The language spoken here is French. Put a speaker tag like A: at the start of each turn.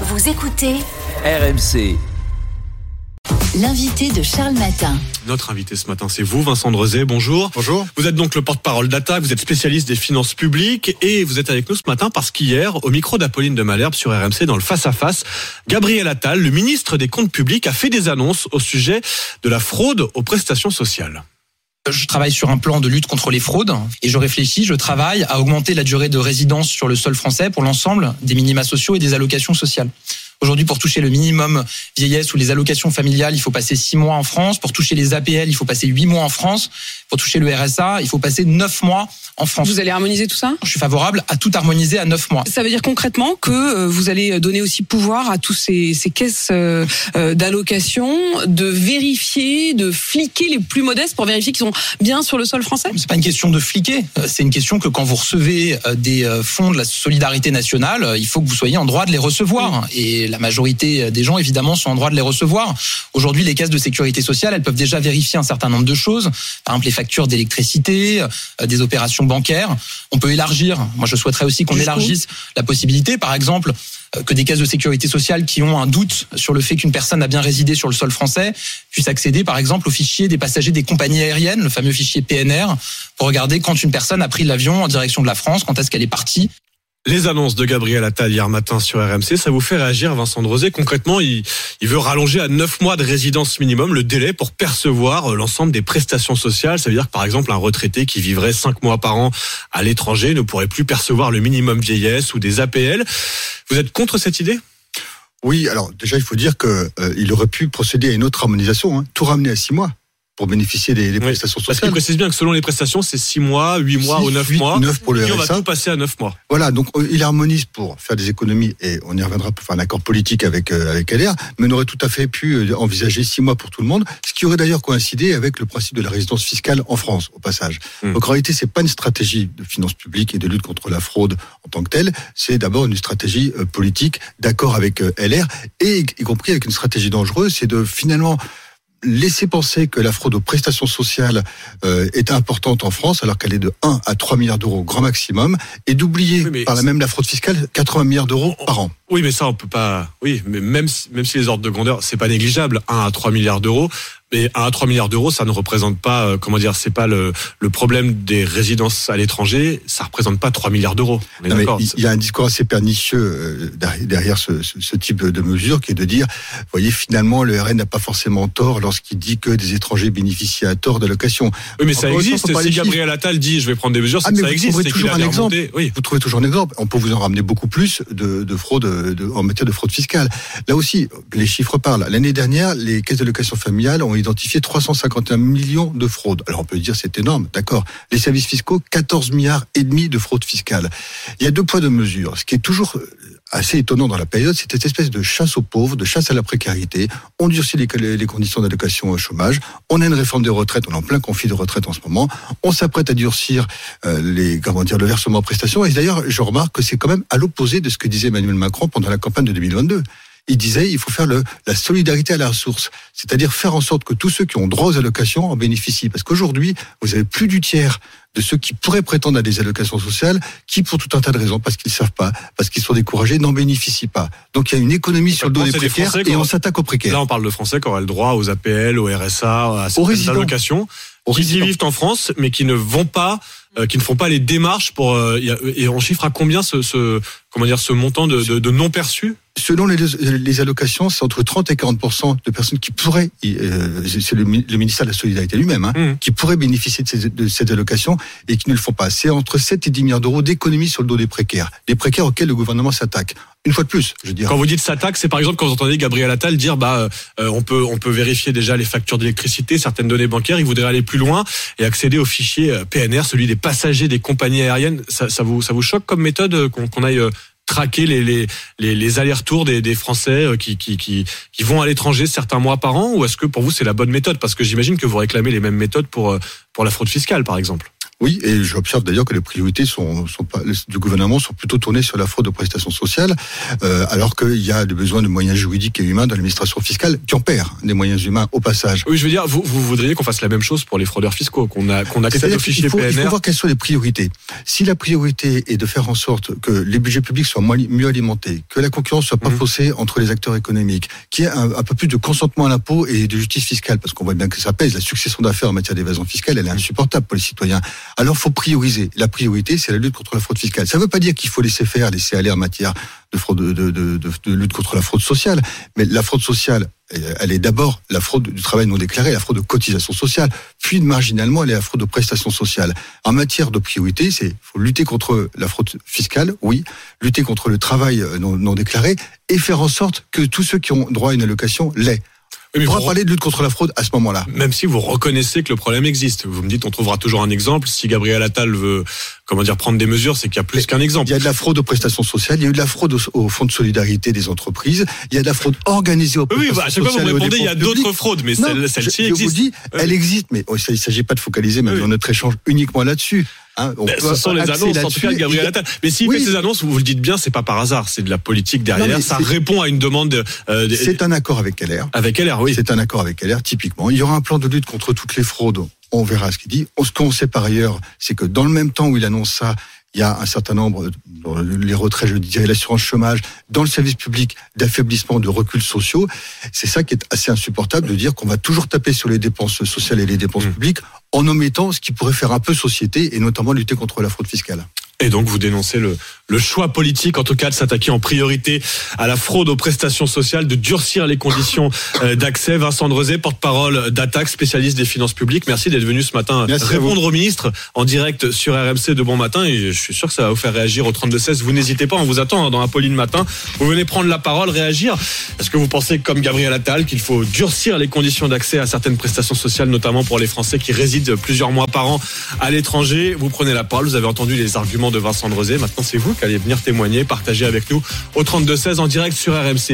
A: Vous écoutez
B: RMC.
A: l'invité de Charles Matin.
C: Notre invité ce matin, c'est vous, Vincent Drezet. Bonjour.
D: Bonjour.
C: Vous êtes donc le porte-parole d'Attaque, vous êtes spécialiste des finances publiques et vous êtes avec nous ce matin parce qu'hier, au micro d'Apolline de Malherbe sur RMC, dans le face-à-face, Gabriel Attal, le ministre des Comptes publics, a fait des annonces au sujet de la fraude aux prestations sociales.
E: Je travaille sur un plan de lutte contre les fraudes et je réfléchis, je travaille à augmenter la durée de résidence sur le sol français pour l'ensemble des minima sociaux et des allocations sociales. Aujourd'hui, pour toucher le minimum vieillesse ou les allocations familiales, il faut passer six mois en France. Pour toucher les APL, il faut passer huit mois en France. Pour toucher le RSA, il faut passer neuf mois en France.
F: Vous allez harmoniser tout ça?
E: Je suis favorable à tout harmoniser à neuf mois.
F: Ça veut dire concrètement que euh, vous allez donner aussi pouvoir à tous ces, ces caisses euh, euh, d'allocation de vérifier, de fliquer les plus modestes pour vérifier qu'ils sont bien sur le sol français?
E: C'est pas une question de fliquer, c'est une question que quand vous recevez des fonds de la solidarité nationale, il faut que vous soyez en droit de les recevoir. Et la majorité des gens, évidemment, sont en droit de les recevoir. Aujourd'hui, les caisses de sécurité sociale, elles peuvent déjà vérifier un certain nombre de choses. Par exemple, les factures d'électricité, euh, des opérations bancaires. On peut élargir. Moi, je souhaiterais aussi qu'on élargisse la possibilité, par exemple, euh, que des caisses de sécurité sociale qui ont un doute sur le fait qu'une personne a bien résidé sur le sol français puissent accéder, par exemple, au fichier des passagers des compagnies aériennes, le fameux fichier PNR, pour regarder quand une personne a pris l'avion en direction de la France, quand est-ce qu'elle est partie.
C: Les annonces de Gabriel Attal hier matin sur RMC, ça vous fait réagir, Vincent Drezet Concrètement, il, veut rallonger à 9 mois de résidence minimum le délai pour percevoir euh, l'ensemble des prestations sociales. Ça veut dire que, par exemple, un retraité qui vivrait 5 mois par an à l'étranger ne pourrait plus percevoir le minimum vieillesse ou des APL. Vous êtes contre cette idée?
D: Oui, alors déjà, il faut dire que euh, aurait pu procéder à une autre harmonisation, hein, tout ramener à six mois pour bénéficier des, des
C: Oui,
D: prestations
C: Parce qu'il
D: sociales.
C: précise bien que selon les prestations, c'est 6 mois, 8 mois
D: Six,
C: ou 9
D: huit,
C: mois.
D: neuf pour le
C: Et on va tout passer à 9 mois.
D: Voilà, donc euh, il harmonise pour faire des économies et on y reviendra pour faire un accord politique avec euh, avec LR, mais on aurait tout à fait pu euh, envisager six mois pour tout le monde, ce qui aurait d'ailleurs coïncidé avec le principe de la résidence fiscale en France, au passage.
C: Hmm.
D: Donc en réalité, c'est pas une stratégie de finances publiques et de lutte contre la fraude en tant que telle, c'est d'abord une stratégie euh, politique d'accord avec LR et y compris avec une stratégie dangereuse, c'est de finalement laisser penser que la fraude aux prestations sociales euh, est importante en France alors qu'elle est de 1 à 3 milliards d'euros au grand maximum et d'oublier
C: Oui,
D: par la même la fraude fiscale 80 milliards d'euros par an.
C: Oui, mais ça, on peut pas. Oui, mais même si, même si les ordres de grandeur, c'est pas négligeable, 1 à 3 milliards d'euros. Mais 1 à 3 milliards d'euros, ça ne représente pas, euh, comment dire, c'est pas le, le problème des résidences à l'étranger. Ça représente pas 3 milliards d'euros.
D: Il y a un discours assez pernicieux euh, derrière- ce, ce- ce type de mesure qui est de dire, vous voyez, finalement, le RN n'a pas forcément tort lorsqu'il dit que des étrangers bénéficient à tort d'allocations.
C: Oui, mais ça existe.
D: pas
C: Si Gabriel Attal dit, je vais prendre des mesures,
D: Ah, mais
C: ça
D: vous
C: existe. qu'il
D: toujours un exemple.
C: Oui.
D: Vous trouvez toujours un exemple. On peut vous en ramener beaucoup plus de, de fraude euh, de- en matière de fraude fiscale. Là aussi, les chiffres parlent. L'année dernière, les caisses d'allocation familiale ont identifié 351 millions de fraudes. Alors on peut dire c'est énorme, d'accord. Les services fiscaux, 14 milliards et demi de fraude fiscale. Il y a deux poids deux mesures. Ce qui est toujours euh, assez étonnant dans la période, c'est cette espèce de chasse aux pauvres, de chasse à la précarité. On durcit les, les conditions d'allocation au chômage. On a une réforme des retraites. On est en plein conflit de retraite en ce moment. On s'apprête à durcir euh, les comment dire le versement en prestations. Et d'ailleurs, je remarque que c'est quand même à l'opposé de ce que disait Emmanuel Macron pendant la campagne de 2022. Il disait il faut faire le, la solidarité à la ressource, c'est-à-dire faire en sorte que tous ceux qui ont droit aux allocations en bénéficient. Parce qu'aujourd'hui, vous avez plus du tiers de ceux qui pourraient prétendre à des allocations sociales, qui pour tout un tas de raisons, parce qu'ils ne savent pas, parce qu'ils sont découragés, n'en bénéficient pas. Donc il y a une économie sur le dos des précaires
C: Français
D: et on s'attaque aux précaires.
C: Là, on parle de Français qui auraient le droit aux APL, aux RSA, à certaines
D: résidents.
C: allocations,
D: Aux
C: qui y
D: résidents.
C: vivent en France, mais qui ne vont pas, euh, qui ne font pas les démarches pour. euh, et on chiffre à combien ce, ce comment dire ce montant de, de, de non perçus
D: Selon les, les allocations, c'est entre 30 et 40 de personnes qui pourraient, euh, c'est le, le ministère de la Solidarité lui-même, hein,
C: Mmh.
D: qui pourraient bénéficier de ces, de ces allocations et qui ne le font pas. C'est entre 7 et 10 milliards d'euros d'économies sur le dos des précaires. Les précaires auxquels le gouvernement s'attaque. Une fois de plus, je veux dire.
C: Quand vous dites s'attaque, c'est par exemple quand vous entendez Gabriel Attal dire bah euh, on peut on peut vérifier déjà les factures d'électricité, certaines données bancaires. Il voudrait aller plus loin et accéder au fichier euh, PNR, celui des passagers des compagnies aériennes. Ça, ça vous ça vous choque comme méthode euh, qu'on qu'on aille euh, traquer les les les, allers-retours des, des Français euh, qui, qui qui qui vont à l'étranger certains mois par an ou est-ce que pour vous c'est la bonne méthode? Parce que j'imagine que vous réclamez les mêmes méthodes pour euh, pour la fraude fiscale par exemple.
D: Oui, et j'observe d'ailleurs que les priorités sont, sont pas, du gouvernement sont plutôt tournées sur la fraude aux prestations sociales, euh, alors qu'il y a des besoins de moyens juridiques et humains dans l'administration fiscale qui en perd des moyens humains au passage.
C: Oui, je veux dire, vous, vous voudriez qu'on fasse la même chose pour les fraudeurs fiscaux, qu'on a qu'on accède au fichier
D: il faut,
C: PNR.
D: Il faut voir quelles sont les priorités. Si la priorité est de faire en sorte que les budgets publics soient mieux alimentés, que la concurrence soit pas
C: Mhm.
D: faussée entre les acteurs économiques, qu'il y ait un, un peu plus de consentement à l'impôt et de justice fiscale, parce qu'on voit bien que ça pèse. La succession d'affaires en matière d'évasion fiscale, elle est insupportable pour les citoyens. Alors, faut prioriser. La priorité, c'est la lutte contre la fraude fiscale. Ça ne veut pas dire qu'il faut laisser faire, laisser aller en matière de lutte contre la fraude sociale. Mais la fraude sociale, elle est d'abord la fraude du travail non déclaré, la fraude de cotisation sociale, puis marginalement, elle est la fraude de prestations sociales. En matière de priorité, c'est lutter contre la fraude fiscale, oui, lutter contre le travail euh, non déclaré et faire en sorte que tous ceux qui ont droit à une allocation l'aient.
C: Mais
D: On pourra parler de lutte contre la fraude à ce moment-là.
C: Même si vous reconnaissez que le problème existe, vous me dites on trouvera toujours un exemple. Si Gabriel Attal veut, comment dire, prendre des mesures, c'est qu'il y a plus qu'un
D: Il
C: exemple.
D: y a de la fraude aux prestations sociales, il y a eu de la fraude au, fonds de solidarité des entreprises, il y a de la fraude organisée aux
C: Oui, oui,
D: prestations
C: bah, à chaque fois vous me répondez, il y a d'autres fraudes, mais
D: je,
C: celle-ci
D: je
C: existe.
D: vous dis, elle existe, mais il ne s'agit pas de focaliser même dans notre échange uniquement là-dessus. Hein, on
C: Ben, ce sont les annonces, en tout cas, de Gabriel
D: Il
C: Attal. Mais s'il
D: Oui.
C: fait ces annonces, vous, le dites bien, c'est pas par hasard, c'est de la politique derrière.
D: Non,
C: ça répond à une demande de, euh,
D: C'est un accord avec LR.
C: avec LR, oui.
D: C'est un accord avec LR, typiquement. Il y aura un plan de lutte contre toutes les fraudes. On verra ce qu'il dit. Ce qu'on sait par ailleurs, c'est que dans le même temps où il annonce ça, il y a un certain nombre, dans les retraits, je dirais, l'assurance chômage, dans le service public, d'affaiblissement, de reculs sociaux. C'est ça qui est assez insupportable de dire qu'on va toujours taper sur les dépenses sociales et les dépenses
C: Mmh.
D: publiques en omettant ce qui pourrait faire un peu société et notamment lutter contre la fraude fiscale.
C: Et donc vous dénoncez le, le choix politique, en tout cas, de s'attaquer en priorité à la fraude aux prestations sociales, de durcir les conditions euh, d'accès. Vincent Drezet, porte-parole d'Attaque, spécialiste des finances publiques. Merci d'être venu ce matin
D: Merci
C: répondre au ministre en direct sur RMC de bon matin. Et je suis sûr que ça va vous faire réagir au 32-16. Vous n'hésitez pas, on vous attend hein, dans Apolline Matin. Vous venez prendre la parole, réagir. Est-ce que vous pensez, comme Gabriel Attal, qu'il faut durcir les conditions d'accès à certaines prestations sociales, notamment pour les Français qui résident plusieurs mois par an à l'étranger? Vous prenez la parole, vous avez entendu les arguments de Vincent Drezet. Maintenant, c'est vous qui allez venir témoigner, partager avec nous au 32-16 en direct sur RMC.